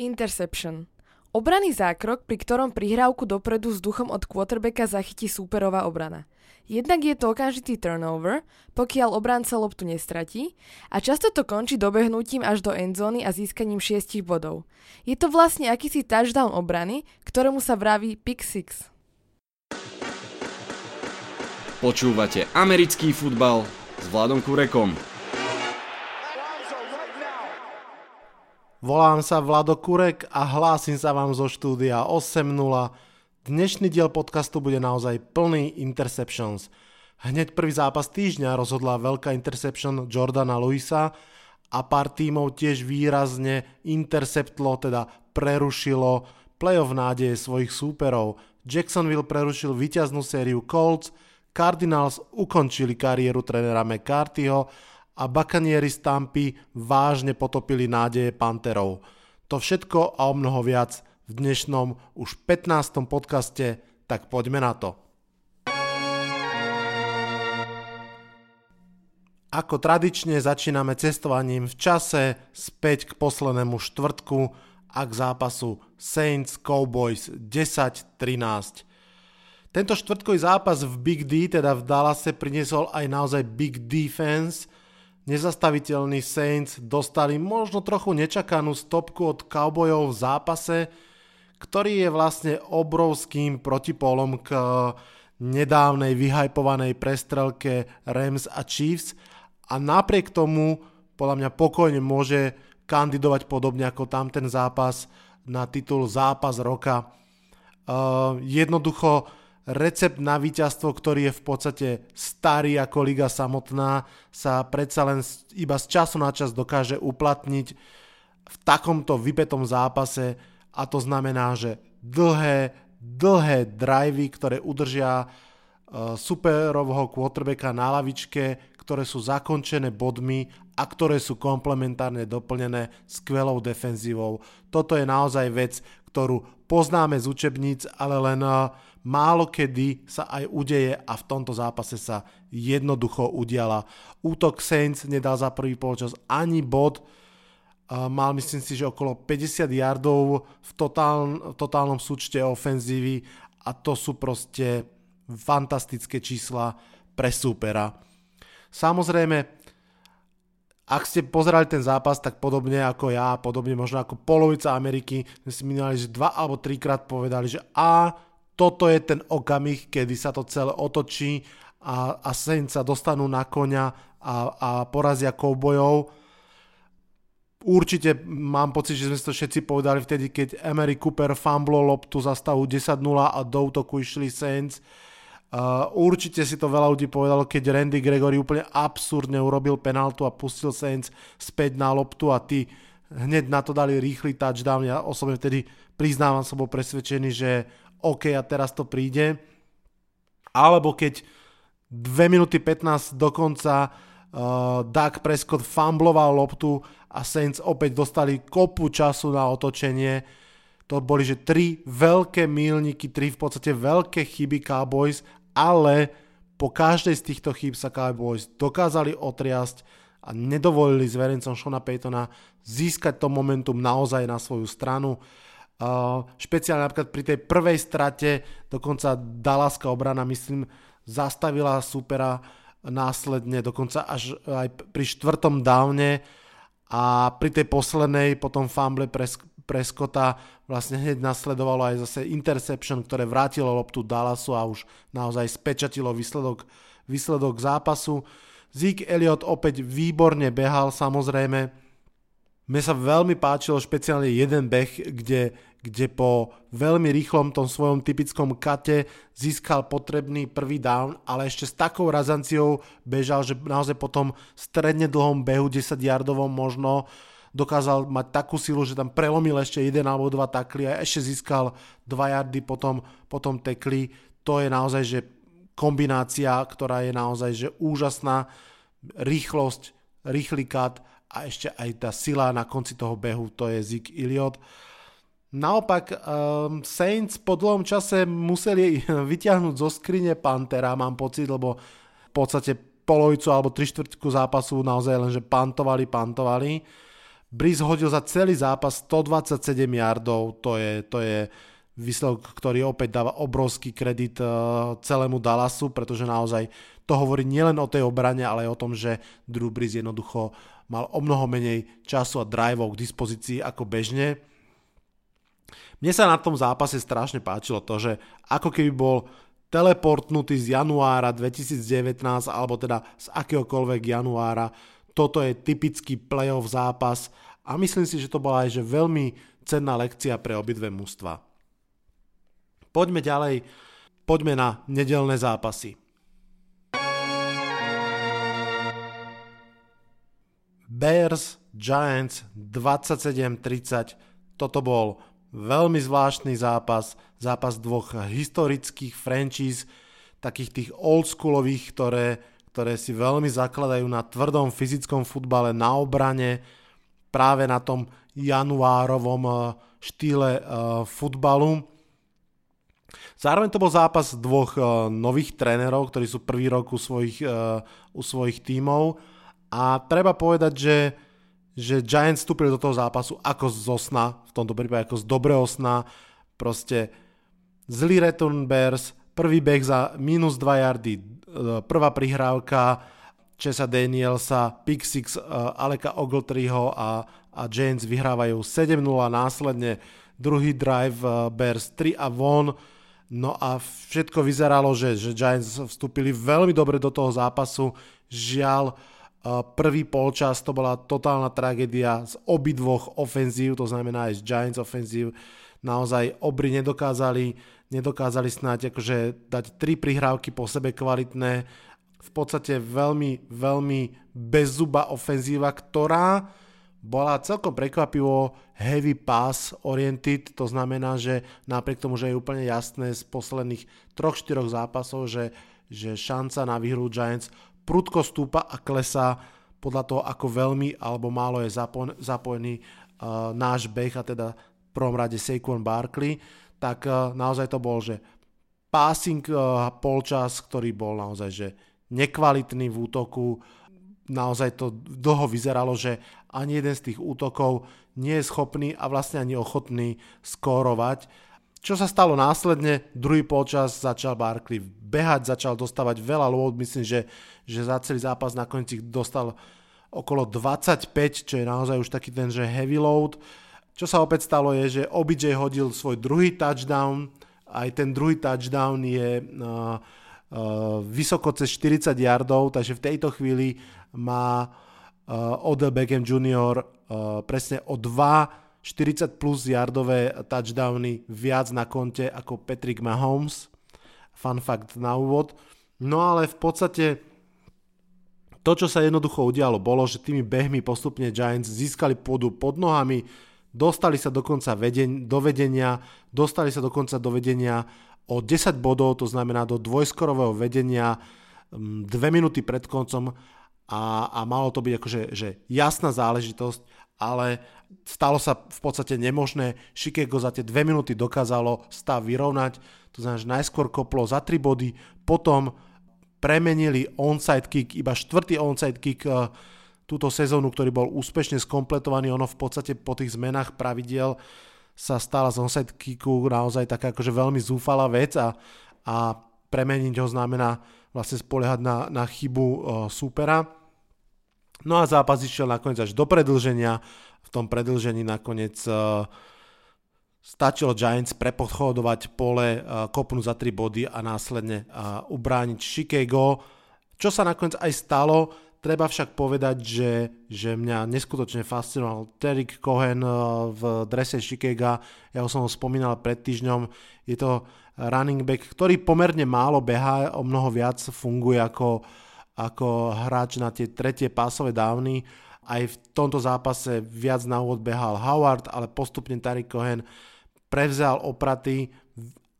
Interception. Obraný zákrok, pri ktorom prihrávku dopredu s duchom od quarterbacka zachytí súperová obrana. Jednak je to okamžitý turnover, pokiaľ obranca loptu nestratí a často to končí dobehnutím až do endzóny a získaním 6 bodov. Je to vlastne akýsi touchdown obrany, ktorému sa vraví pick six. Počúvate americký futbal s Vladom Kurekom. Volám sa Vlado Kurek a hlásim sa vám zo štúdia 8.0. Dnešný diel podcastu bude naozaj plný interceptions. Hneď prvý zápas týždňa rozhodla veľká interception Jordana Luisa a pár tímov tiež výrazne interceptlo, teda prerušilo playoff nádeje svojich súperov. Jacksonville prerušil víťaznú sériu Colts, Cardinals ukončili kariéru trénera McCarthyho a Buccaneeri z Tampy vážne potopili nádeje Panterov. To všetko a o mnoho viac v dnešnom už 15. podcaste, tak poďme na to. Ako tradične začíname cestovaním v čase späť k poslednému štvrtku a k zápasu Saints Cowboys 10-13. Tento štvrtkový zápas v Big D, teda v Dallase, priniesol aj naozaj big defense – nezastaviteľní Saints dostali možno trochu nečakanú stopku od Cowboyov v zápase, ktorý je vlastne obrovským protipolom k nedávnej vyhajpovanej prestrelke Rams a Chiefs a napriek tomu podľa mňa pokojne môže kandidovať podobne ako tam ten zápas na titul zápas roka. Uh, jednoducho recept na víťazstvo, ktorý je v podstate starý ako liga samotná, sa predsa len iba z času na čas dokáže uplatniť v takomto vypetom zápase a to znamená, že dlhé, dlhé drivey, ktoré udržia e, superovho quarterbacka na lavičke, ktoré sú zakončené bodmi a ktoré sú komplementárne doplnené skvelou defenzívou. Toto je naozaj vec, ktorú poznáme z učebníc, ale len uh, málo kedy sa aj udeje a v tomto zápase sa jednoducho udiala. Útok Saints nedal za prvý polčas ani bod, mal myslím si, že okolo 50 yardov v, totál, v totálnom súčte ofenzívy a to sú proste fantastické čísla pre supera. Samozrejme, ak ste pozerali ten zápas, tak podobne ako ja, podobne možno ako polovica Ameriky, sme si minuli, že dva alebo trikrát povedali, že a toto je ten okamih, kedy sa to celé otočí a, a Saints sa dostanú na koňa a, a porazia koubojov. Určite mám pocit, že sme to všetci povedali vtedy, keď Emery Cooper fumblo loptu za stavu 10-0 a do útoku išli Saints. Uh, určite si to veľa ľudí povedalo, keď Randy Gregory úplne absurdne urobil penaltu a pustil Saints späť na loptu a tí hneď na to dali rýchly touchdown. Ja osobne vtedy priznávam, som bol presvedčený, že OK a teraz to príde. Alebo keď 2 minúty 15 dokonca uh, Doug Prescott fumbloval loptu a Saints opäť dostali kopu času na otočenie. To boli, že tri veľké milníky, tri v podstate veľké chyby Cowboys, ale po každej z týchto chýb sa Cowboys dokázali otriasť a nedovolili zverencom Shona Paytona získať to momentum naozaj na svoju stranu. Uh, špeciálne napríklad pri tej prvej strate, dokonca Dallaska obrana, myslím, zastavila supera následne, dokonca až aj pri štvrtom downe a pri tej poslednej potom fumble pre, vlastne hneď nasledovalo aj zase interception, ktoré vrátilo loptu Dallasu a už naozaj spečatilo výsledok, výsledok zápasu. Zeke Elliot opäť výborne behal samozrejme. Mne sa veľmi páčilo špeciálne jeden beh, kde kde po veľmi rýchlom tom svojom typickom kate získal potrebný prvý down, ale ešte s takou razanciou bežal, že naozaj po tom stredne dlhom behu 10 yardovom možno dokázal mať takú silu, že tam prelomil ešte jeden alebo dva takly a ešte získal 2 yardy potom, potom tekli. To je naozaj, že kombinácia, ktorá je naozaj, že úžasná. Rýchlosť, rýchly kat a ešte aj tá sila na konci toho behu, to je Zeke Iliot. Naopak um, Saints po dlhom čase museli vyťahnuť zo skrine Pantera, mám pocit, lebo v podstate polovicu alebo tri štvrtku zápasu naozaj len, že pantovali, pantovali. Breeze hodil za celý zápas 127 yardov, to je, to je výsledok, ktorý opäť dáva obrovský kredit uh, celému Dallasu, pretože naozaj to hovorí nielen o tej obrane, ale aj o tom, že Drew Brees jednoducho mal o mnoho menej času a driveov k dispozícii ako bežne. Mne sa na tom zápase strašne páčilo to, že ako keby bol teleportnutý z januára 2019 alebo teda z akéhokoľvek januára toto je typický playoff zápas a myslím si, že to bola aj že veľmi cenná lekcia pre obidve mužstva. Poďme ďalej, poďme na nedelné zápasy. Bears Giants 27-30. Toto bol veľmi zvláštny zápas, zápas dvoch historických franchise, takých tých oldschoolových, ktoré ktoré si veľmi zakladajú na tvrdom fyzickom futbale, na obrane, práve na tom januárovom eh, štýle uh, futbalu. Zároveň to bol zápas dvoch uh, nových trénerov, ktorí sú prvý rok u svojich, u svojich tímov a treba povedať, že, že Giants vstúpili do toho zápasu ako zo sna, v tomto prípade ako z dobrého sna, proste zlý return Bears, prvý beh za minus 2 yardy, E, prvá prihrávka Česa Danielsa, pick six e, Aleka Ogletreeho a, a James vyhrávajú 7-0, následne. Druhý drive e, Bears 3 a von, no a všetko vyzeralo, že, že Giants vstúpili veľmi dobre do toho zápasu, žiaľ prvý polčas to bola totálna tragédia z obidvoch ofenzív, to znamená aj z Giants ofenzív, naozaj obry nedokázali nedokázali snáď akože dať tri prihrávky po sebe kvalitné, v podstate veľmi, veľmi bezzuba ofenzíva, ktorá bola celkom prekvapivo heavy pass oriented, to znamená, že napriek tomu, že je úplne jasné z posledných 3-4 zápasov, že, že šanca na výhru Giants prudko stúpa a klesá podľa toho, ako veľmi alebo málo je zapojený uh, náš beh a teda v prvom rade Saquon Barkley tak eh, naozaj to bol, že passing eh, polčas, ktorý bol naozaj že nekvalitný v útoku, naozaj to dlho vyzeralo, že ani jeden z tých útokov nie je schopný a vlastne ani ochotný skórovať. Čo sa stalo následne, druhý polčas začal Barkley behať, začal dostávať veľa load, myslím, že, že za celý zápas nakoniec ich dostal okolo 25, čo je naozaj už taký ten, že heavy load. Čo sa opäť stalo je, že OBJ hodil svoj druhý touchdown, aj ten druhý touchdown je uh, uh, vysoko cez 40 yardov, takže v tejto chvíli má uh, Odell Beckham Jr. Uh, presne o 2 40 plus yardové touchdowny viac na konte ako Patrick Mahomes. Fun fact na úvod. No ale v podstate to, čo sa jednoducho udialo, bolo, že tými behmi postupne Giants získali pôdu pod nohami, dostali sa dokonca veden- do vedenia, dostali sa dokonca do vedenia o 10 bodov, to znamená do dvojskorového vedenia mm, dve minúty pred koncom a, a malo to byť akože že jasná záležitosť, ale stalo sa v podstate nemožné. Chicago za tie dve minúty dokázalo stav vyrovnať, to znamená, že najskôr koplo za 3 body, potom premenili onside kick, iba štvrtý onside kick uh, túto sezónu, ktorý bol úspešne skompletovaný. Ono v podstate po tých zmenách pravidiel sa stala z onside kicku naozaj taká akože veľmi zúfalá vec a, a premeniť ho znamená vlastne spoliehať na, na chybu uh, súpera. No a zápas išiel nakoniec až do predlženia. V tom predlžení nakoniec uh, stačilo Giants prepodchodovať pole, uh, kopnúť za 3 body a následne uh, ubrániť Chicago. Čo sa nakoniec aj stalo, Treba však povedať, že, že mňa neskutočne fascinoval Terry Cohen v drese Chicago. Ja ho som ho spomínal pred týždňom. Je to running back, ktorý pomerne málo beha, o mnoho viac funguje ako, ako hráč na tie tretie pásové dávny. Aj v tomto zápase viac na úvod behal Howard, ale postupne Terry Cohen prevzal opraty,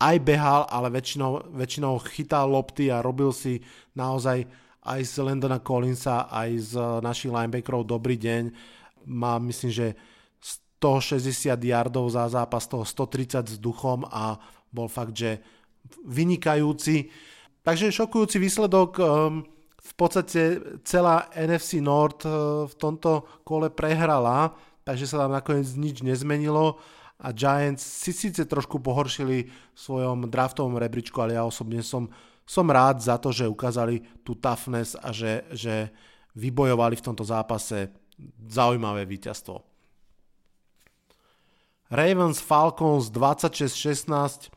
aj behal, ale väčšinou, väčšinou chytal lopty a robil si naozaj aj z Landona Collinsa, aj z našich linebackerov dobrý deň. Má myslím, že 160 yardov za zápas, toho 130 s duchom a bol fakt, že vynikajúci. Takže šokujúci výsledok. Ehm, v podstate celá NFC North eh, v tomto kole prehrala, takže sa tam nakoniec nič nezmenilo a Giants si síce trošku pohoršili v svojom draftovom rebríčku, ale ja osobne som, som rád za to, že ukázali tú toughness a že, že vybojovali v tomto zápase zaujímavé víťazstvo. Ravens Falcons 26-16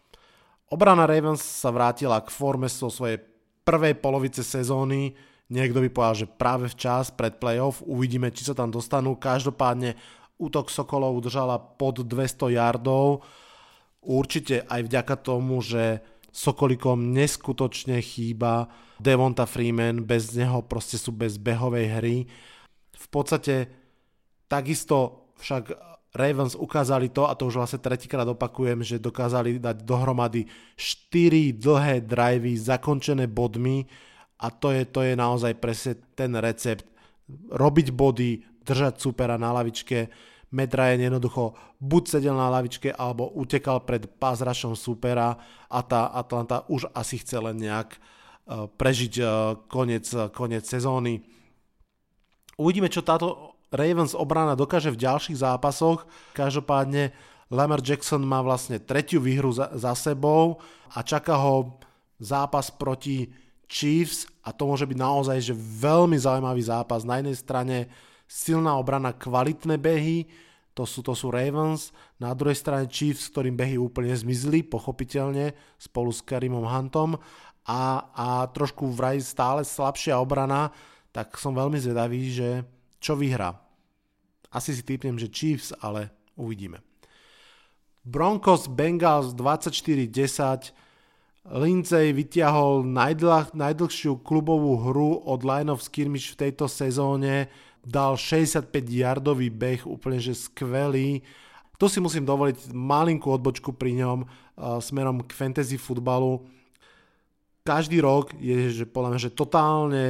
Obrana Ravens sa vrátila k forme so svojej prvej polovice sezóny. Niekto by povedal, že práve včas pred playoff. Uvidíme, či sa tam dostanú. Každopádne útok Sokolov udržala pod 200 yardov. Určite aj vďaka tomu, že Sokolikom neskutočne chýba Devonta Freeman, bez neho proste sú bez behovej hry. V podstate takisto však Ravens ukázali to, a to už vlastne tretíkrát opakujem, že dokázali dať dohromady 4 dlhé drivey zakončené bodmi a to je, to je naozaj presne ten recept. Robiť body, držať supera na lavičke, Matt Ryan jednoducho buď sedel na lavičke alebo utekal pred pázrašom supera a tá Atlanta už asi chce len nejak e, prežiť e, koniec, koniec sezóny. Uvidíme, čo táto Ravens obrana dokáže v ďalších zápasoch. Každopádne Lamar Jackson má vlastne tretiu výhru za, za sebou a čaká ho zápas proti Chiefs a to môže byť naozaj že veľmi zaujímavý zápas. Na jednej strane silná obrana, kvalitné behy, to sú, to sú Ravens, na druhej strane Chiefs, ktorým behy úplne zmizli, pochopiteľne, spolu s Karimom Huntom a, a trošku vraj stále slabšia obrana, tak som veľmi zvedavý, že čo vyhrá. Asi si typnem, že Chiefs, ale uvidíme. Broncos Bengals 24-10. Lindsay vytiahol najdlh, najdlhšiu klubovú hru od line of skirmish v tejto sezóne. Dal 65-yardový beh, úplne že skvelý. Tu si musím dovoliť malinkú odbočku pri ňom uh, smerom k fantasy futbalu. Každý rok je že podľa mňa, že totálne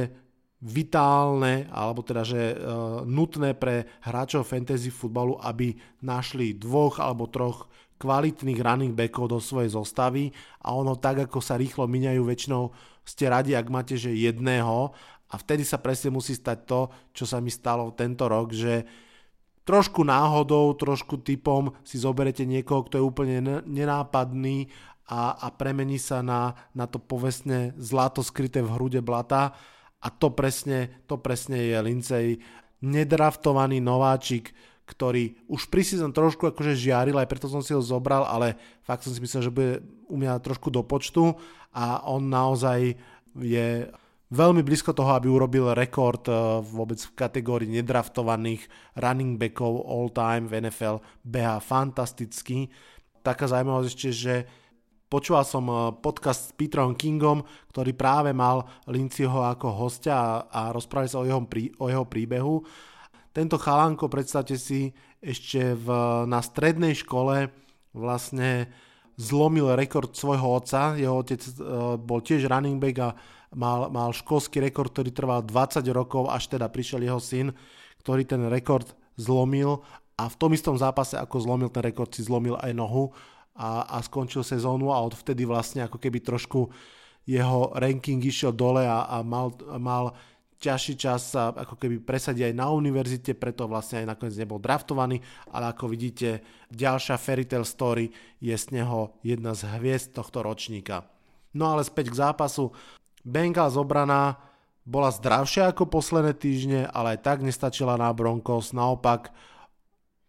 vitálne, alebo teda, že uh, nutné pre hráčov fantasy futbalu, aby našli dvoch alebo troch kvalitných running backov do svojej zostavy a ono tak, ako sa rýchlo miňajú, väčšinou ste radi, ak máte, že jedného. A vtedy sa presne musí stať to, čo sa mi stalo tento rok, že trošku náhodou, trošku typom si zoberete niekoho, kto je úplne nenápadný a, a premení sa na, na to povestne zlato skryté v hrude blata a to presne, to presne je Lincej, nedraftovaný nováčik, ktorý už pri season trošku akože žiaril, aj preto som si ho zobral, ale fakt som si myslel, že bude u mňa trošku do počtu a on naozaj je veľmi blízko toho, aby urobil rekord eh, vôbec v kategórii nedraftovaných running backov all time v NFL. Beha fantasticky. Taká zaujímavosť ešte, že Počúval som eh, podcast s Petrom Kingom, ktorý práve mal Lincieho ako hostia a, a rozprávali sa o jeho, prí, o jeho príbehu. Tento chalanko, predstavte si, ešte v, na strednej škole vlastne zlomil rekord svojho otca. Jeho otec uh, bol tiež running back a mal, mal školský rekord, ktorý trval 20 rokov, až teda prišiel jeho syn, ktorý ten rekord zlomil a v tom istom zápase, ako zlomil ten rekord, si zlomil aj nohu a, a skončil sezónu a odvtedy vlastne ako keby trošku jeho ranking išiel dole a, a mal, mal ťažší čas sa ako keby presadiť aj na univerzite, preto vlastne aj nakoniec nebol draftovaný, ale ako vidíte, ďalšia fairy tale story je z neho jedna z hviezd tohto ročníka. No ale späť k zápasu. Bengals obrana bola zdravšia ako posledné týždne, ale aj tak nestačila na Broncos. Naopak,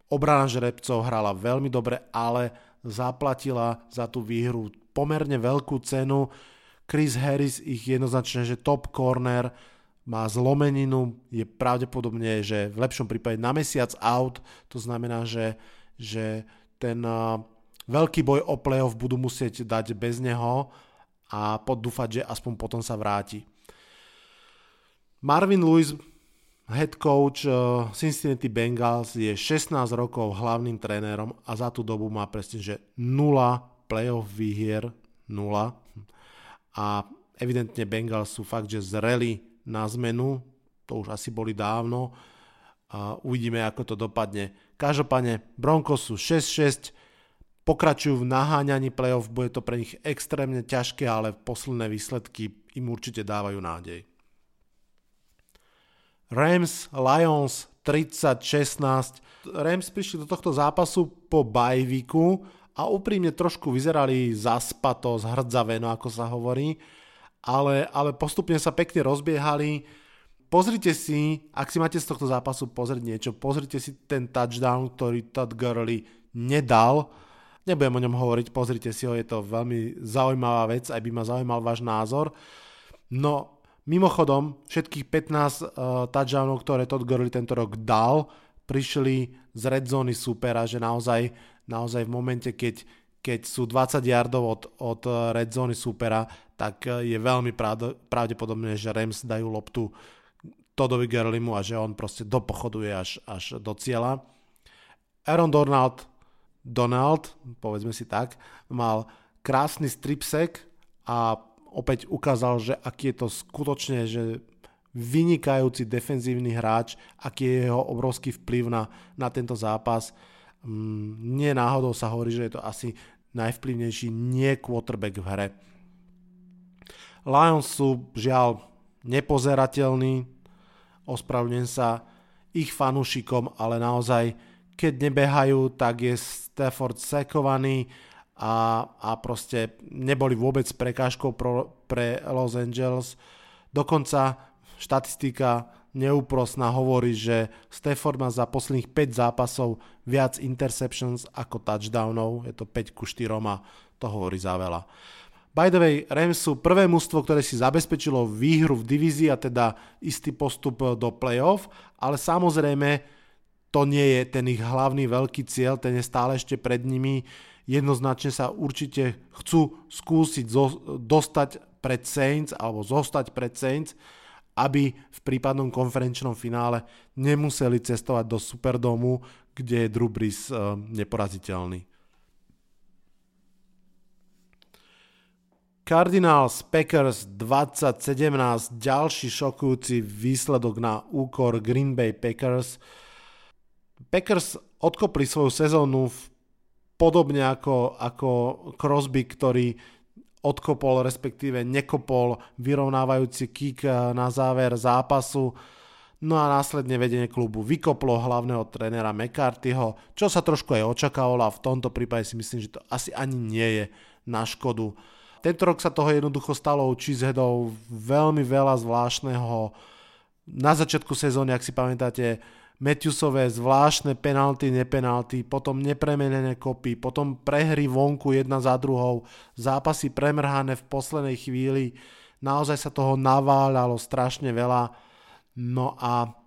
obrana žrebcov hrala veľmi dobre, ale zaplatila za tú výhru pomerne veľkú cenu. Chris Harris ich jednoznačne, že top corner, má zlomeninu, je pravdepodobne, že v lepšom prípade na mesiac out, to znamená, že, že ten veľký boj o playoff budú musieť dať bez neho a poddúfať, že aspoň potom sa vráti. Marvin Lewis Head coach eh, Cincinnati Bengals je 16 rokov hlavným trénerom a za tú dobu má presne, že 0 playoff výhier, 0. A evidentne Bengals sú fakt, že zreli na zmenu, to už asi boli dávno. A uvidíme, ako to dopadne. Každopádne Broncos sú 6-6, pokračujú v naháňaní playoff, bude to pre nich extrémne ťažké, ale posledné výsledky im určite dávajú nádej. Rams Lions 30-16. Rams prišli do tohto zápasu po bajviku a úprimne trošku vyzerali zaspato, zhrdzavé, no ako sa hovorí, ale, ale postupne sa pekne rozbiehali. Pozrite si, ak si máte z tohto zápasu pozrieť niečo, pozrite si ten touchdown, ktorý Todd Gurley nedal. Nebudem o ňom hovoriť, pozrite si ho, je to veľmi zaujímavá vec, aj by ma zaujímal váš názor. No, mimochodom, všetkých 15 uh, touchdownov, ktoré Todd Gurley tento rok dal, prišli z red zóny supera, že naozaj naozaj v momente, keď, keď sú 20 yardov od, od eh, red zóny supera, tak eh, je veľmi pravdepodobné, že Rams dajú loptu Todovi Gerlimu a že on proste dopochoduje až, až do cieľa. Aaron Donald, Donald, povedzme si tak, mal krásny stripsek a opäť ukázal, že aký je to skutočne, že vynikajúci defenzívny hráč, aký je jeho obrovský vplyv na, na tento zápas. Mm, nie náhodou sa hovorí, že je to asi najvplyvnejší nie quarterback v hre. Lions sú žiaľ nepozerateľní, ospravedlňujem sa ich fanúšikom, ale naozaj keď nebehajú, tak je Stafford sekovaný a, a proste neboli vôbec prekážkou pro, pre Los Angeles. Dokonca štatistika neúprosná hovorí, že Stafford má za posledných 5 zápasov viac interceptions ako touchdownov, je to 5 ku 4 a to hovorí za veľa. By the way, Rams sú prvé mužstvo, ktoré si zabezpečilo výhru v divízii a teda istý postup do playoff, ale samozrejme to nie je ten ich hlavný veľký cieľ, ten je stále ešte pred nimi. Jednoznačne sa určite chcú skúsiť dostať pred Saints alebo zostať pred Saints aby v prípadnom konferenčnom finále nemuseli cestovať do Superdomu, kde je Drew Brees uh, neporaziteľný. Cardinals Packers 2017, ďalší šokujúci výsledok na úkor Green Bay Packers. Packers odkopli svoju sezónu podobne ako, ako Crosby, ktorý odkopol, respektíve nekopol vyrovnávajúci kick eh, na záver zápasu. No a následne vedenie klubu vykoplo hlavného trénera McCarthyho, čo sa trošku aj očakávalo a v tomto prípade si myslím, že to asi ani nie je na škodu. Tento rok sa toho jednoducho stalo u Cheeseheadov veľmi veľa zvláštneho. Na začiatku sezóny, ak si pamätáte, Matthewsové zvláštne penalty, nepenalty, potom nepremenené kopy, potom prehry vonku jedna za druhou, zápasy premrhané v poslednej chvíli, naozaj sa toho naváľalo strašne veľa. No a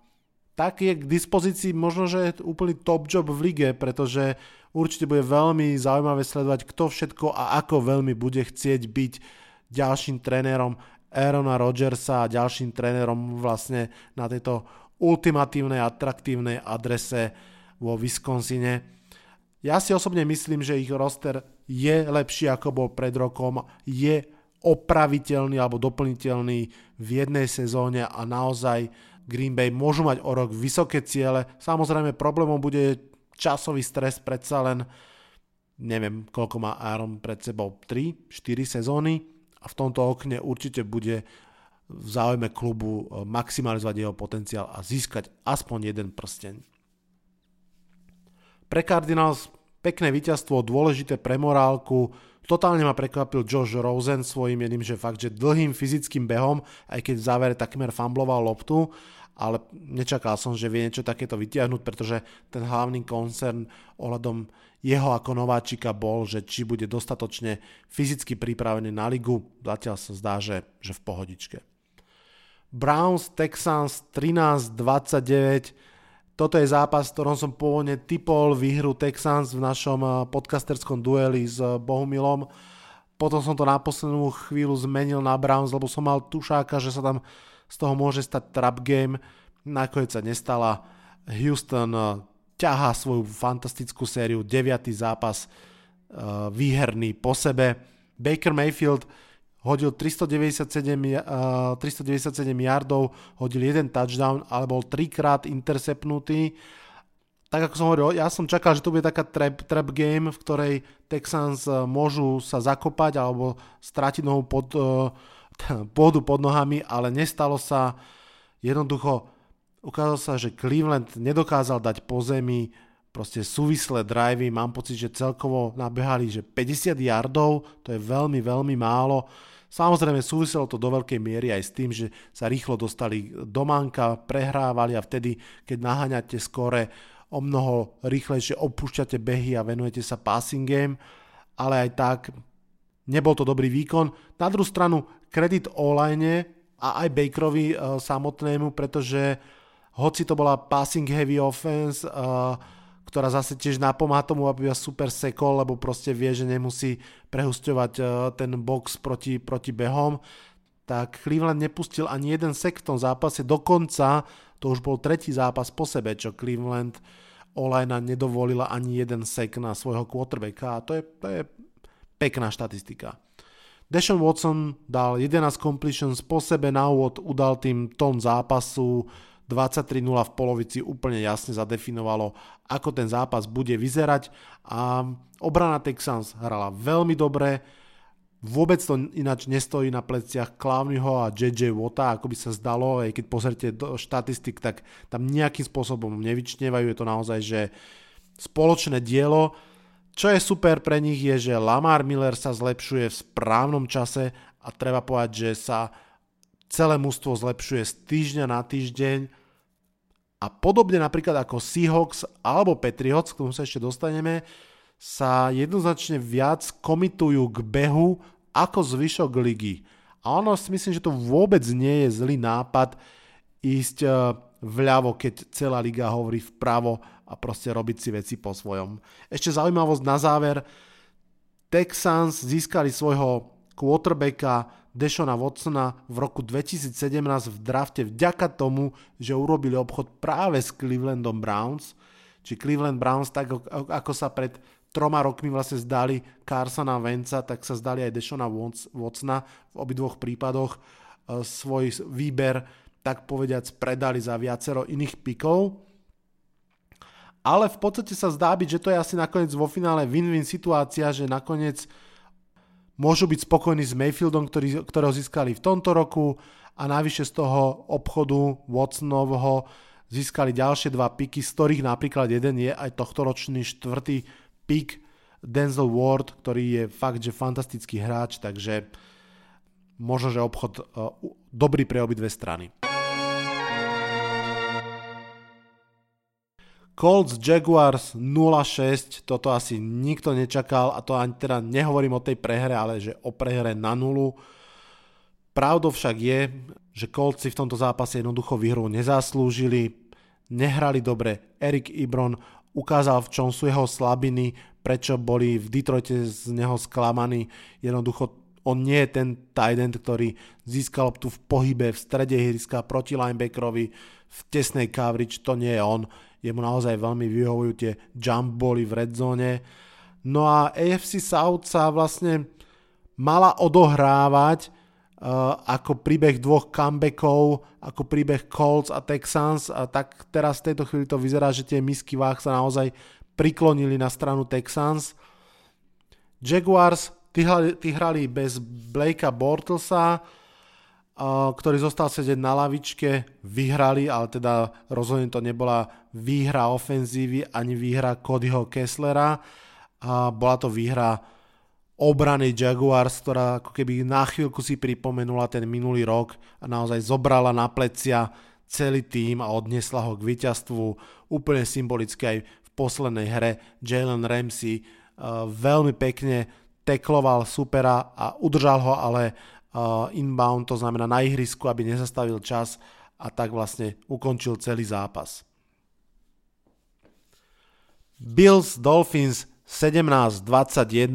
tak je k dispozícii možno, že je úplný top job v lige, pretože určite bude veľmi zaujímavé sledovať, kto všetko a ako veľmi bude chcieť byť ďalším trénerom Aarona Rodgersa a ďalším trénerom vlastne na tejto ultimatívnej atraktívnej adrese vo Wisconsine. Ja si osobne myslím, že ich roster je lepší ako bol pred rokom, je opraviteľný alebo doplniteľný v jednej sezóne a naozaj Green Bay môžu mať o rok vysoké ciele. Samozrejme problémom bude časový stres predsa len neviem, koľko má Aaron pred sebou, 3, 4 sezóny a v tomto okne určite bude v záujme klubu e, maximalizovať jeho potenciál a získať aspoň jeden prsteň. Pre Cardinals pekné víťazstvo, dôležité pre morálku. Totálne ma prekvapil Josh Rosen svojím jedným, že fakt, že dlhým fyzickým behom, aj keď v závere takmer fambloval loptu, ale nečakal som, že vie niečo takéto vytiahnuť, pretože ten hlavný koncern ohľadom jeho ako nováčika bol, že či bude dostatočne fyzicky pripravený na ligu. Zatiaľ sa zdá, že, že v pohodičke. Browns Texans 13-29. Toto je zápas, v ktorom som pôvodne typol výhru Texans v našom eh, podcasterskom dueli s eh, Bohumilom. Potom som to na poslednú chvíľu zmenil na Browns, lebo som mal tušáka, že sa tam z toho môže stať trap game. Nakoniec sa nestala. Houston eh, ťahá svoju fantastickú sériu, 9. zápas výherný po sebe. Baker Mayfield hodil 397, uh, 397 yardov, hodil jeden touchdown, ale bol trikrát interceptnutý. Tak ako som hovoril, ja som čakal, že to bude taká trap, trap game, v ktorej Texans uh, môžu sa zakopať alebo stratiť nohu pod, uh, pôdu pod nohami, ale nestalo sa. Jednoducho Ukázalo sa, že Cleveland nedokázal dať po zemi proste súvislé drivey, mám pocit, že celkovo nabehali, že 50 yardov, to je veľmi, veľmi málo. Samozrejme súviselo to do veľkej miery aj s tým, že sa rýchlo dostali do manka, prehrávali a vtedy, keď naháňate skore, o mnoho rýchlejšie opúšťate behy a venujete sa passing game, ale aj tak nebol to dobrý výkon. Na druhú stranu kredit online a aj Bakerovi uh, samotnému, pretože hoci to bola passing heavy offense, uh, ktorá zase tiež napomáha tomu, aby vás super sekol, lebo proste vie, že nemusí prehusťovať uh, ten box proti, proti behom, tak Cleveland nepustil ani jeden sek v tom zápase, dokonca to už bol tretí zápas po sebe, čo Cleveland Olajna nedovolila ani jeden sek na svojho quarterbacka. A to je, to je pekná štatistika. Deshaun Watson dal 11 completions po sebe na úvod, udal tým tón zápasu, 23-0 v polovici úplne jasne zadefinovalo, ako ten zápas bude vyzerať a obrana Texans hrala veľmi dobre, vôbec to ináč nestojí na pleciach Clowneyho a JJ Wota, ako by sa zdalo, aj keď pozrite do štatistik, tak tam nejakým spôsobom nevyčnevajú, je to naozaj, že spoločné dielo, čo je super pre nich je, že Lamar Miller sa zlepšuje v správnom čase a treba povedať, že sa celé mužstvo zlepšuje z týždňa na týždeň a podobne napríklad ako Seahawks alebo Patriots, k tomu sa ešte dostaneme, sa jednoznačne viac komitujú k behu ako zvyšok ligy. A ono si myslím, že to vôbec nie je zlý nápad ísť eh, vľavo, keď celá liga hovorí vpravo a proste robiť si veci po svojom. Ešte zaujímavosť na záver. Texans získali svojho quarterbacka Deshona Watsona v roku 2017 v drafte vďaka tomu, že urobili obchod práve s Clevelandom Browns. Či Cleveland Browns, tak ako sa pred troma rokmi vlastne zdali Carsona Venca, tak sa zdali aj Deshona Watsona v obidvoch prípadoch e, svoj výber tak povediac predali za viacero iných pikov ale v podstate sa zdá byť, že to je asi nakoniec vo finále win-win situácia, že nakoniec môžu byť spokojní s Mayfieldom, ktorý, ktorého získali v tomto roku a navyše z toho obchodu Watsonovho získali ďalšie dva piky, z ktorých napríklad jeden je aj tohtoročný štvrtý pik Denzel Ward, ktorý je fakt, že fantastický hráč, takže možno, že obchod uh, dobrý pre obidve strany. Colts Jaguars 0-6, toto asi nikto nečakal a to ani teda nehovorím o tej prehre, ale že o prehre na nulu. Pravdou však je, že Colts si v tomto zápase jednoducho výhru nezaslúžili, nehrali dobre. Erik Ibron ukázal, v čom sú jeho slabiny, prečo boli v Detroite z neho sklamaní. Jednoducho on nie je ten tight ktorý získal tu v pohybe v strede ihriska proti linebackerovi v tesnej coverage, to nie je on jemu naozaj veľmi vyhovujú tie jump boli v red zone. No a AFC South sa vlastne mala odohrávať uh, ako príbeh dvoch comebackov, ako príbeh Colts a Texans a tak teraz v tejto chvíli to vyzerá, že tie misky váh sa naozaj priklonili na stranu Texans. Jaguars, tí hrali, tí hrali bez Blakea Bortlesa, ktorý zostal sedieť na lavičke, vyhrali, ale teda rozhodne to nebola výhra ofenzívy ani výhra Codyho Kesslera. A bola to výhra obrany Jaguars, ktorá ako keby na chvíľku si pripomenula ten minulý rok a naozaj zobrala na plecia celý tým a odnesla ho k víťazstvu úplne symbolicky aj v poslednej hre. Jalen Ramsey uh, veľmi pekne tekloval supera a udržal ho, ale inbound, to znamená na ihrisku, aby nezastavil čas a tak vlastne ukončil celý zápas. Bills Dolphins 17-21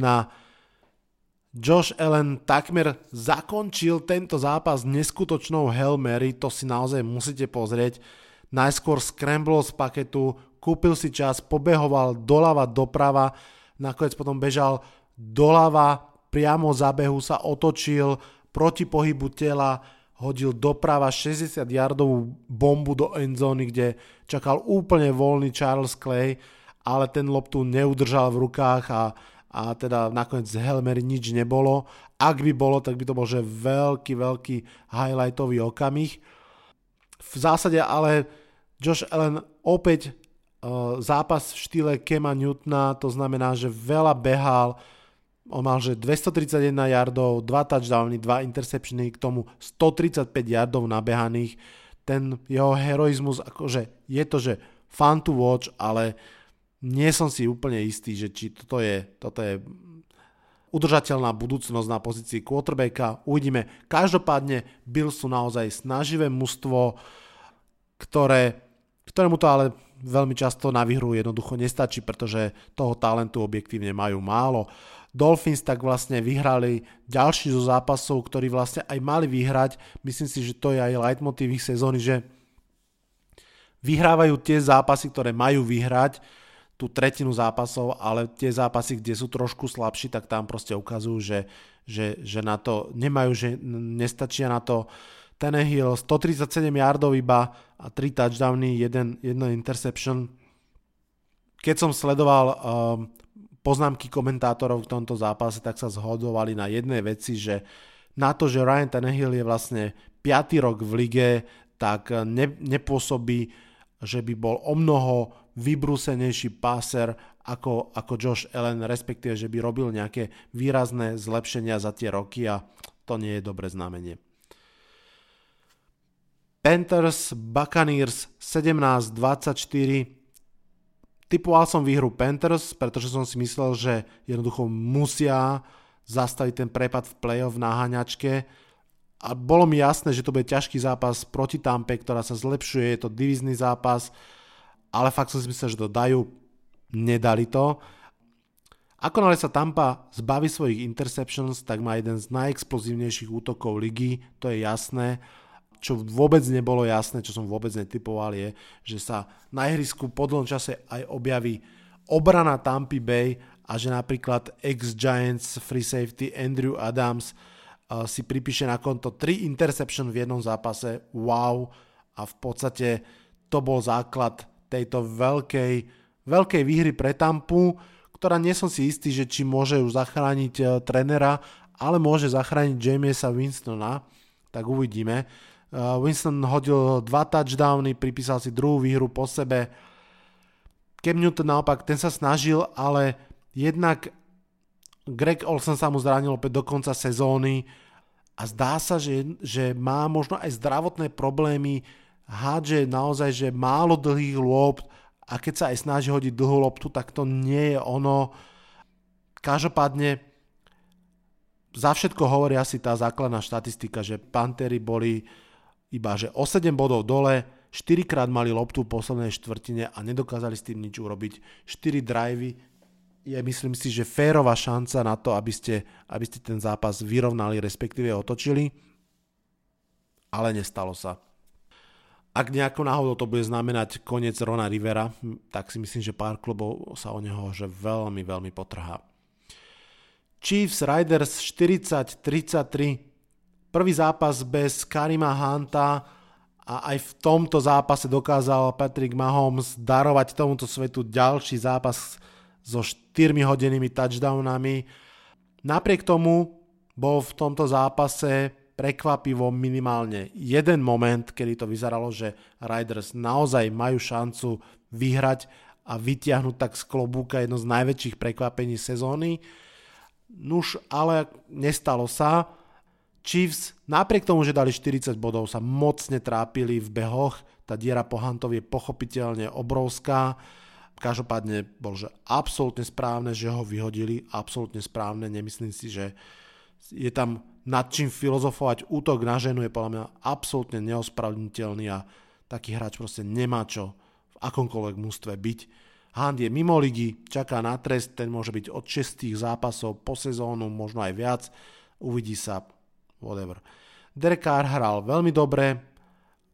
Josh Allen takmer zakončil tento zápas neskutočnou Hail Mary, to si naozaj musíte pozrieť. Najskôr scramble z paketu, kúpil si čas, pobehoval doľava doprava, nakoniec potom bežal doľava, priamo za behu sa otočil, proti pohybu tela hodil doprava 60 yardovú bombu do endzóny, kde čakal úplne voľný Charles Clay, ale ten loptu neudržal v rukách a, a teda nakoniec z Helmery nič nebolo. Ak by bolo, tak by to bol že veľký, veľký highlightový okamih. V zásade ale Josh Allen opäť uh, zápas v štýle Kema Newtona, to znamená, že veľa behal, on mal že 231 yardov, 2 touchdowny, 2 interceptiony, k tomu 135 yardov nabehaných. Ten jeho heroizmus, akože je to, že fun to watch, ale nie som si úplne istý, že či toto je, toto je udržateľná budúcnosť na pozícii quarterbacka. Uvidíme. Každopádne Bills sú naozaj snaživé mužstvo, ktoré, ktorému to ale veľmi často na výhru jednoducho nestačí, pretože toho talentu objektívne majú málo. Dolphins tak vlastne vyhrali ďalší zo zápasov, ktorí vlastne aj mali vyhrať. Myslím si, že to je aj leitmotiv ich sezóny, že vyhrávajú tie zápasy, ktoré majú vyhrať, tú tretinu zápasov, ale tie zápasy, kde sú trošku slabší, tak tam proste ukazujú, že, že, že na to nemajú, že nestačia na to. Tenehill 137 yardov iba a 3 touchdowny, 1, 1 interception. Keď som sledoval um, poznámky komentátorov v tomto zápase, tak sa zhodovali na jednej veci, že na to, že Ryan Tannehill je vlastne 5. rok v lige, tak ne, nepôsobí, že by bol o mnoho vybrúsenejší páser ako, ako Josh Allen, respektíve, že by robil nejaké výrazné zlepšenia za tie roky a to nie je dobré znamenie. Panthers Buccaneers 17-24 Typoval som výhru Panthers, pretože som si myslel, že jednoducho musia zastaviť ten prepad v play-off na haňačke a bolo mi jasné, že to bude ťažký zápas proti Tampe, ktorá sa zlepšuje, je to divizný zápas, ale fakt som si myslel, že to dajú, nedali to. Ako nále sa Tampa zbaví svojich interceptions, tak má jeden z najexplozívnejších útokov ligy, to je jasné. Čo vôbec nebolo jasné, čo som vôbec netypoval je, že sa na ihrisku po dlhom čase aj objaví obrana Tampa Bay a že napríklad ex-Giants free safety Andrew Adams uh, si pripíše na konto 3 interception v jednom zápase, wow, a v podstate to bol základ tejto veľkej, veľkej výhry pre Tampu, ktorá nie som si istý, že či môže už zachrániť uh, trenera, ale môže zachrániť Jamesa Winstona, tak uvidíme. Uh, Winston hodil dva touchdowny, pripísal si druhú výhru po sebe. Cam Newton naopak, ten sa snažil, ale jednak Greg Olsen sa mu zranil opäť do konca sezóny a zdá sa, že, že má možno aj zdravotné problémy, hádže naozaj, že málo dlhých lopt a keď sa aj snaží hodiť dlhú loptu, tak to nie je ono. Každopádne za všetko hovorí asi tá základná štatistika, že Pantery boli iba že o 7 bodov dole, 4 krát mali loptu v poslednej štvrtine a nedokázali s tým nič urobiť. 4 drivey je myslím si, že férová šanca na to, aby ste, aby ste ten zápas vyrovnali, respektíve otočili, ale nestalo sa. Ak nejako náhodou to bude znamenať koniec Rona Rivera, tak si myslím, že pár klubov sa o neho že veľmi, veľmi potrhá. Chiefs Riders 40-33. Prvý zápas bez Karima Hanta a aj v tomto zápase dokázal Patrick Mahomes darovať tomuto svetu ďalší zápas so 4 hodinými touchdownami. Napriek tomu bol v tomto zápase prekvapivo minimálne jeden moment, kedy to vyzeralo, že Riders naozaj majú šancu vyhrať a vytiahnuť tak z klobúka jedno z najväčších prekvapení sezóny. Nuž, ale nestalo sa. Chiefs napriek tomu, že dali 40 bodov, sa mocne trápili v behoch. Tá diera po Huntovi je pochopiteľne obrovská. Každopádne bol, že absolútne správne, že ho vyhodili, absolútne správne. Nemyslím si, že je tam nad čím filozofovať. Útok na ženu je podľa mňa absolútne neospravedlniteľný a taký hráč proste nemá čo v akomkoľvek mústve byť. Hand je mimo ligy, čaká na trest, ten môže byť od 6 zápasov po sezónu, možno aj viac. Uvidí sa, whatever. Derek Carr hral veľmi dobre,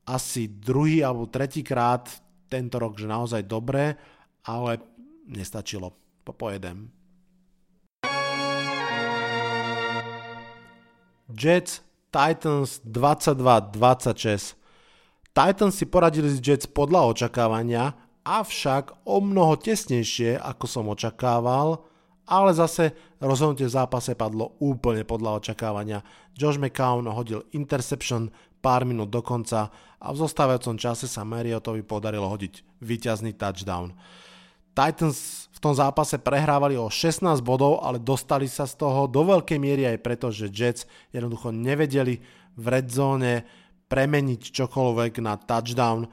asi druhý alebo tretí krát tento rok, že naozaj dobre, ale nestačilo. Popojedem. Jets Titans 22-26. Titans si poradili s Jets podľa očakávania, avšak o mnoho tesnejšie, ako som očakával, ale zase rozhodnutie v zápase padlo úplne podľa očakávania. Josh McCown hodil interception pár minút do konca a v zostávajúcom čase sa Mariotovi podarilo hodiť víťazný touchdown. Titans v tom zápase prehrávali o 16 bodov, ale dostali sa z toho do veľkej miery aj preto, že Jets jednoducho nevedeli v red zone premeniť čokoľvek na touchdown.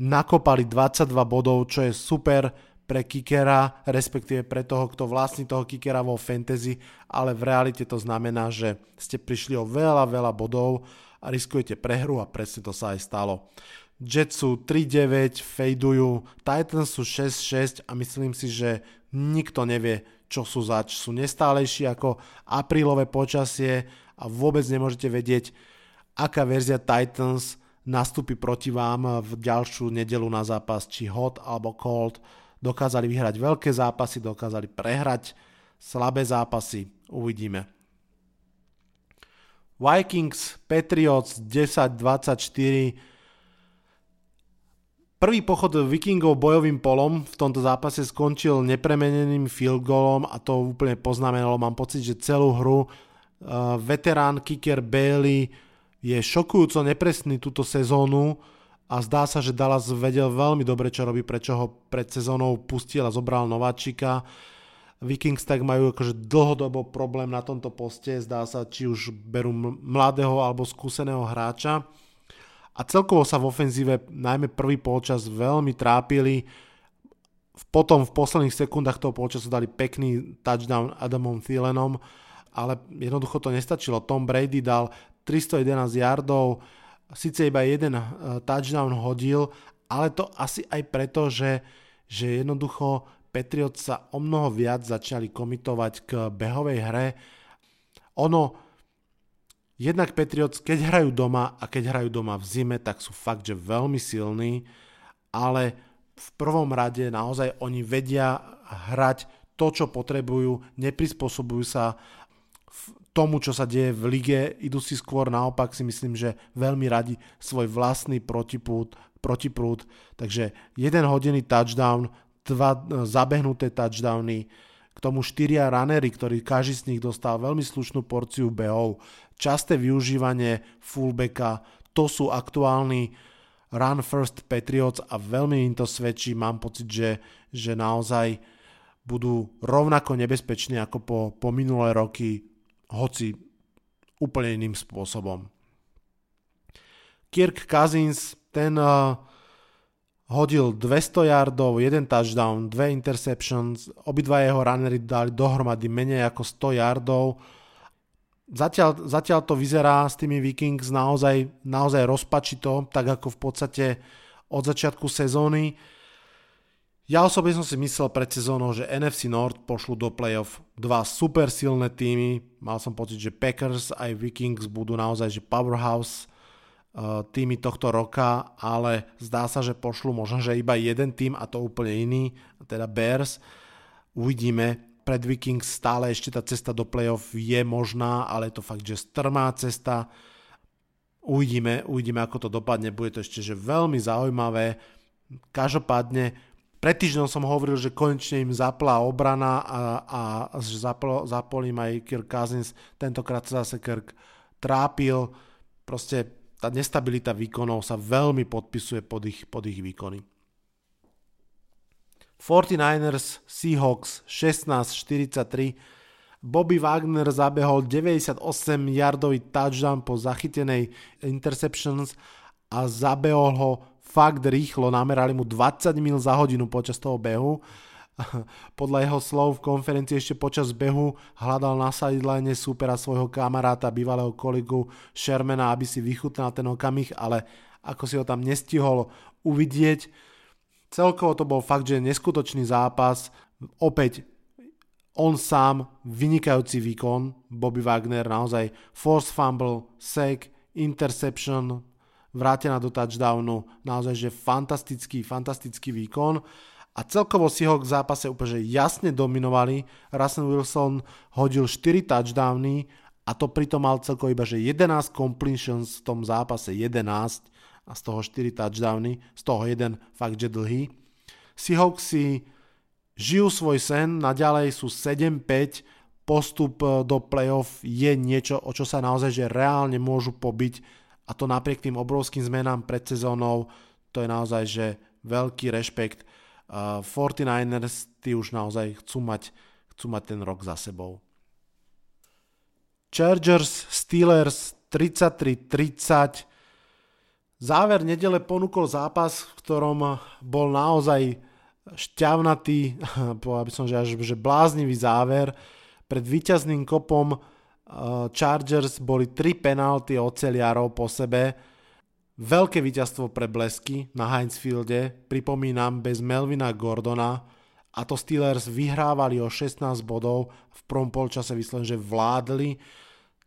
Nakopali 22 bodov, čo je super pre kickera, respektíve pre toho, kto vlastní toho kickera vo fantasy, ale v realite to znamená, že ste prišli o veľa, veľa bodov a riskujete prehru a presne to sa aj stalo. Jets sú 3-9, fejdujú, Titans sú 6-6 a myslím si, že nikto nevie, čo sú zač. Sú nestálejší ako aprílové počasie a vôbec nemôžete vedieť, aká verzia Titans nastúpi proti vám v ďalšiu nedelu na zápas, či hot alebo cold. Dokázali vyhrať veľké zápasy, dokázali prehrať slabé zápasy, uvidíme. Vikings, Patriots 10-24, Prvý pochod Vikingov bojovým polom v tomto zápase skončil nepremeneným field goalom a to úplne poznamenalo, mám pocit, že celú hru uh, veterán kicker Bailey je šokujúco nepresný túto sezónu a zdá sa, že Dallas vedel veľmi dobre, čo robí, prečo ho pred sezónou pustil a zobral nováčika. Vikings tak majú akože dlhodobo problém na tomto poste, zdá sa, či už berú mladého alebo skúseného hráča a celkovo sa v ofenzíve najmä prvý polčas veľmi trápili. Potom v posledných sekundách toho polčasu dali pekný touchdown Adamom Thielenom, ale jednoducho to nestačilo. Tom Brady dal 311 yardov, síce iba jeden eh, touchdown hodil, ale to asi aj preto, že, že jednoducho Patriots sa o mnoho viac začali komitovať k behovej hre. Ono, Jednak Patriots, keď hrajú doma a keď hrajú doma v zime, tak sú fakt, že veľmi silní, ale v prvom rade naozaj oni vedia hrať to, čo potrebujú, neprispôsobujú sa tomu, čo sa deje v lige, idú si skôr naopak si myslím, že veľmi radi svoj vlastný protiprúd, protiprúd. takže jeden hodený touchdown, dva e, zabehnuté touchdowny, k tomu štyria runnery, ktorí každý z nich dostal veľmi slušnú porciu behov, časté využívanie fullbacka, to sú aktuálni run first Patriots a veľmi im to svedčí, mám pocit, že, že naozaj budú rovnako nebezpeční ako po, po minulé roky, hoci úplne iným spôsobom. Kirk Cousins, ten uh, hodil 200 yardov, jeden touchdown, dve interceptions, obidva jeho runnery dali dohromady menej ako 100 yardov. Zatiaľ, zatiaľ to vyzerá s tými Vikings naozaj, naozaj rozpačito, tak ako v podstate od začiatku sezóny. Ja osobne som si myslel pred sezónou, že NFC North pošlu do playoff dva super silné týmy. Mal som pocit, že Packers aj Vikings budú naozaj že powerhouse Eh, týmy tohto roka, ale zdá sa, že pošlu možno, že iba jeden tým a to úplne iný, teda Bears. Uvidíme, pred Vikings stále ešte tá cesta do playoff je možná, ale je to fakt, že strmá cesta. Uvidíme, uvidíme, ako to dopadne, bude to ešte že veľmi zaujímavé. Každopádne, pred týždňom som hovoril, že konečne im zapla obrana a, a že zapol, aj Kirk Cousins, tentokrát sa zase Kirk trápil, proste tá nestabilita výkonov sa veľmi podpisuje pod ich, pod ich výkony. 49ers Seahawks 16-43 Bobby Wagner zabehol 98 yardový touchdown po zachytenej interceptions a zabehol ho fakt rýchlo, namerali mu 20 mil za hodinu počas toho behu podľa jeho slov v konferencii ešte počas behu hľadal na sideline supera svojho kamaráta, bývalého kolegu Shermana, aby si vychutnal ten okamih, ale ako si ho tam nestihol uvidieť. Celkovo to bol fakt, že neskutočný zápas. Opäť on sám, vynikajúci výkon, Bobby Wagner, naozaj force fumble, sack, interception, vrátená do touchdownu, naozaj, že fantastický, fantastický výkon. A celkovo si ho k zápase úplne jasne dominovali. Russell Wilson hodil 4 touchdowny a to pritom mal celkovo iba že 11 completions v tom zápase, 11 a z toho 4 touchdowny, z toho jeden fakt, že dlhý. Seahawks si žijú svoj sen, naďalej sú 7-5, postup e, do playoff je niečo, o čo sa naozaj že reálne môžu pobiť a to napriek tým obrovským zmenám pred sezónou, to je naozaj že veľký rešpekt. Uh, 49ers tí už naozaj chcú mať, chcú mať ten rok za sebou. Chargers, Steelers 33-30. Záver nedele ponúkol zápas, v ktorom bol naozaj šťavnatý, povedal by som, že až že bláznivý záver. Pred víťazným kopom Chargers boli tri penalty od celiarov po sebe. Veľké víťazstvo pre Blesky na Heinzfielde, pripomínam, bez Melvina Gordona a to Steelers vyhrávali o 16 bodov, v prvom polčase vyslovene, že vládli.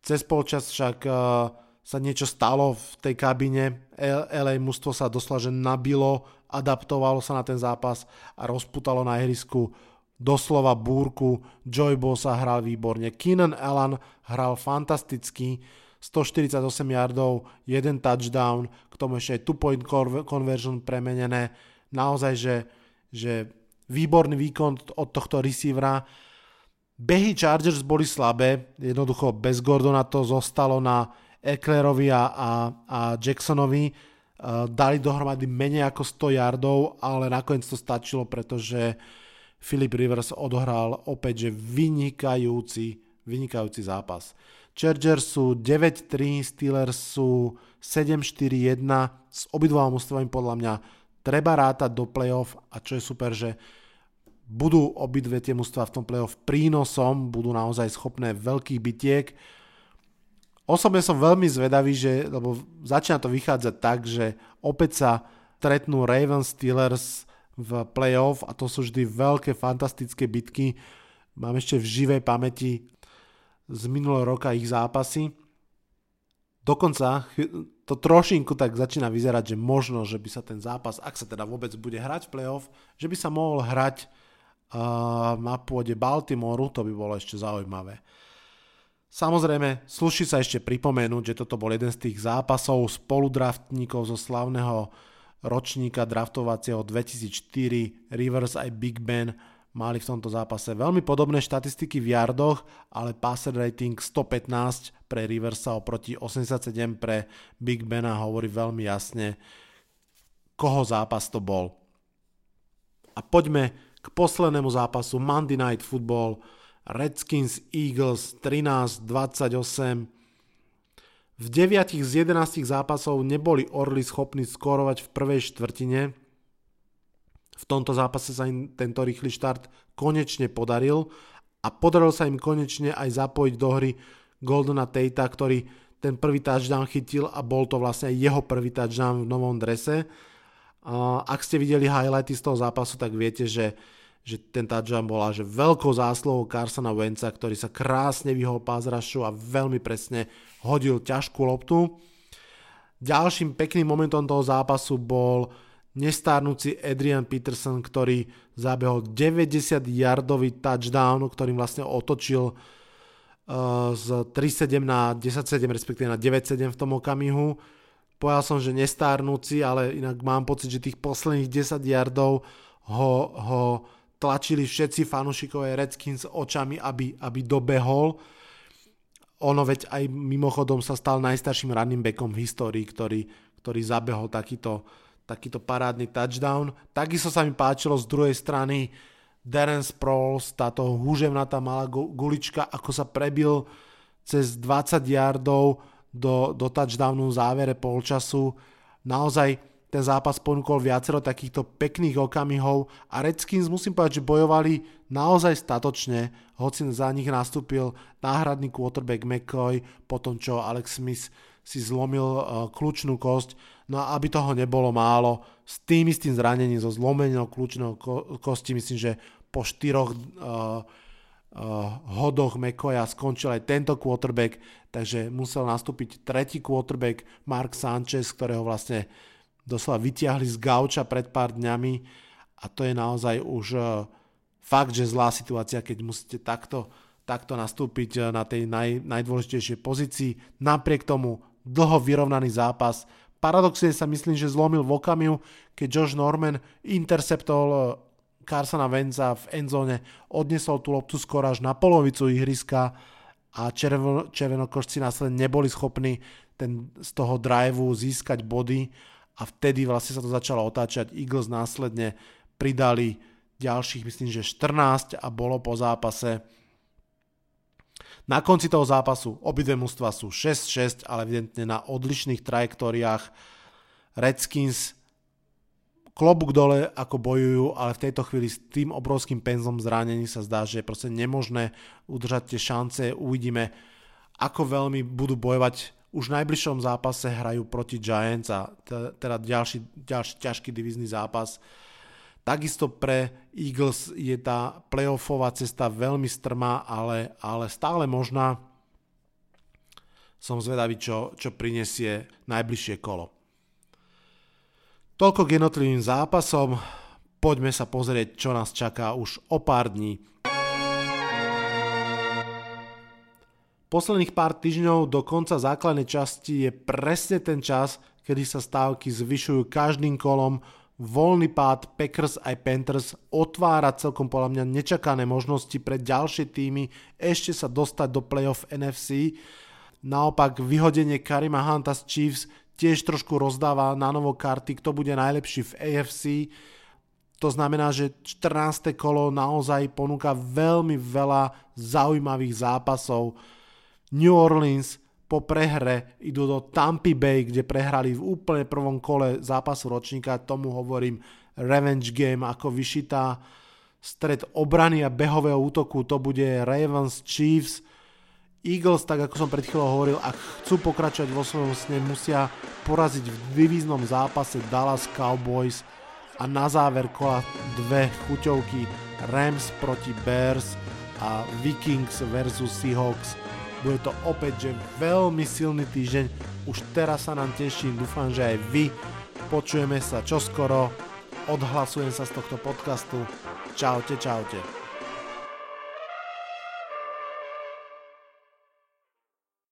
Cez polčas však uh, sa niečo stalo v tej kabine, LA mužstvo sa doslova, že nabilo, adaptovalo sa na ten zápas a rozputalo na ihrisku doslova búrku. Joy sa hral výborne. Keenan Allen hral fantasticky. 148 yardov, jeden touchdown, k tomu ešte aj two-point conversion premenené. Naozaj, že, že výborný výkon od tohto receivera. Behy Chargers boli slabé, jednoducho bez Gordona to zostalo na Ecklerovi a, a, a Jacksonovi. Uh, dali dohromady menej ako 100 yardov, ale nakoniec to stačilo, pretože Philip Rivers odohral opäť že vynikajúci, vynikajúci zápas. Chargers sú 9-3, Steelers sú 7-4-1, s obidvoma mústvami podľa mňa treba rátať do playoff a čo je super, že budú obidve tie mústva v tom playoff prínosom, budú naozaj schopné veľkých bitiek. Osobne som veľmi zvedavý, že, lebo začína to vychádzať tak, že opäť sa stretnú Ravens Steelers v playoff a to sú vždy veľké fantastické bitky. Mám ešte v živej pamäti z minulého roka ich zápasy. Dokonca to trošinku tak začína vyzerať, že možno, že by sa ten zápas, ak sa teda vôbec bude hrať v playoff, že by sa mohol hrať uh, na pôde Baltimoru, to by bolo ešte zaujímavé. Samozrejme, sluší sa ešte pripomenúť, že toto bol jeden z tých zápasov spoludraftníkov zo slavného ročníka draftovacieho 2004 Rivers aj Big Ben mali v tomto zápase veľmi podobné štatistiky v yardoch, ale passer rating 115 pre Riversa oproti 87 pre Big Bena hovorí veľmi jasne, koho zápas to bol. A poďme k poslednému zápasu Monday Night Football Redskins Eagles 13-28 v 9 z 11 zápasov neboli Orly schopní skorovať v prvej štvrtine. V tomto zápase sa im tento rýchly štart konečne podaril a podarilo sa im konečne aj zapojiť do hry Goldena Tate, ktorý ten prvý touchdown chytil a bol to vlastne jeho prvý touchdown v novom drese. Ak ste videli highlighty z toho zápasu, tak viete, že že ten touchdown bola že veľkou zásluhou Carsona Wentza, ktorý sa krásne vyhol pázrašu a veľmi presne hodil ťažkú loptu. Ďalším pekným momentom toho zápasu bol nestárnúci Adrian Peterson, ktorý zabehol 90-yardový touchdown, ktorým vlastne otočil uh, z 3-7 na 10-7, respektíve na 9-7 v tom okamihu. Povedal som, že nestárnúci, ale inak mám pocit, že tých posledných 10 yardov ho, ho tlačili všetci fanúšikové Redskins očami, aby, aby dobehol. Ono veď aj mimochodom sa stal najstarším running backom v histórii, ktorý, ktorý zabehol takýto, takýto parádny touchdown. Takisto sa mi páčilo z druhej strany Darren Sproles, táto húževnatá malá gulička, ako sa prebil cez 20 yardov do, do touchdownu v závere polčasu. Naozaj ten zápas ponúkol viacero takýchto pekných okamihov a Redskins musím povedať, že bojovali naozaj statočne, hoci za nich nastúpil náhradný quarterback McCoy, potom čo Alex Smith si zlomil uh, kľúčnú kosť. No a aby toho nebolo málo, s tým istým zranením, zo zlomenou kľúčnou ko- kosti, myslím, že po štyroch uh, uh, hodoch McCoya skončil aj tento quarterback, takže musel nastúpiť tretí quarterback Mark Sanchez, ktorého vlastne doslova vyťahli z gauča pred pár dňami a to je naozaj už e, fakt, že zlá situácia, keď musíte takto, takto nastúpiť e, na tej naj, najdôležitejšej pozícii. Napriek tomu dlho vyrovnaný zápas. Paradoxne sa myslím, že zlomil v okamiu, keď Josh Norman interceptol e, Carsona Venza v endzone, odnesol tú loptu skoro až na polovicu ihriska a červeno, červenokošci následne neboli schopní ten, z toho driveu získať body a vtedy vlastne sa to začalo otáčať. Eagles následne pridali ďalších, myslím, že 14 a bolo po zápase. Na konci toho zápasu obidve mužstva sú 6-6, ale evidentne na odlišných trajektóriách. Redskins klobúk dole, ako bojujú, ale v tejto chvíli s tým obrovským penzom zranení sa zdá, že je proste nemožné udržať tie šance. Uvidíme, ako veľmi budú bojovať už v najbližšom zápase hrajú proti Giants a teda ďalší, ďalší ťažký divizný zápas. Takisto pre Eagles je tá playoffová cesta veľmi strmá, ale, ale stále možná. Som zvedavý, čo, čo prinesie najbližšie kolo. Toľko k jednotlivým zápasom. Poďme sa pozrieť, čo nás čaká už o pár dní Posledných pár týždňov do konca základnej časti je presne ten čas, kedy sa stávky zvyšujú každým kolom, voľný pád Packers aj Panthers otvára celkom podľa mňa nečakané možnosti pre ďalšie týmy ešte sa dostať do playoff NFC. Naopak vyhodenie Karima Hunta z Chiefs tiež trošku rozdáva na novo karty, kto bude najlepší v AFC. To znamená, že 14. kolo naozaj ponúka veľmi veľa zaujímavých zápasov New Orleans po prehre idú do Tampa Bay, kde prehrali v úplne prvom kole zápasu ročníka, tomu hovorím revenge game, ako vyšitá stred obrany a behového útoku, to bude Ravens Chiefs. Eagles, tak ako som pred chvíľou hovoril, ak chcú pokračovať vo svojom sne, musia poraziť v divíznom zápase Dallas Cowboys. A na záver kola dve chuťovky. Rams proti Bears a Vikings versus Seahawks bude to opäť, že veľmi silný týždeň. Už teraz sa nám teším, dúfam, že aj vy. Počujeme sa čoskoro. Odhlasujem sa z tohto podcastu. Čaute, čaute.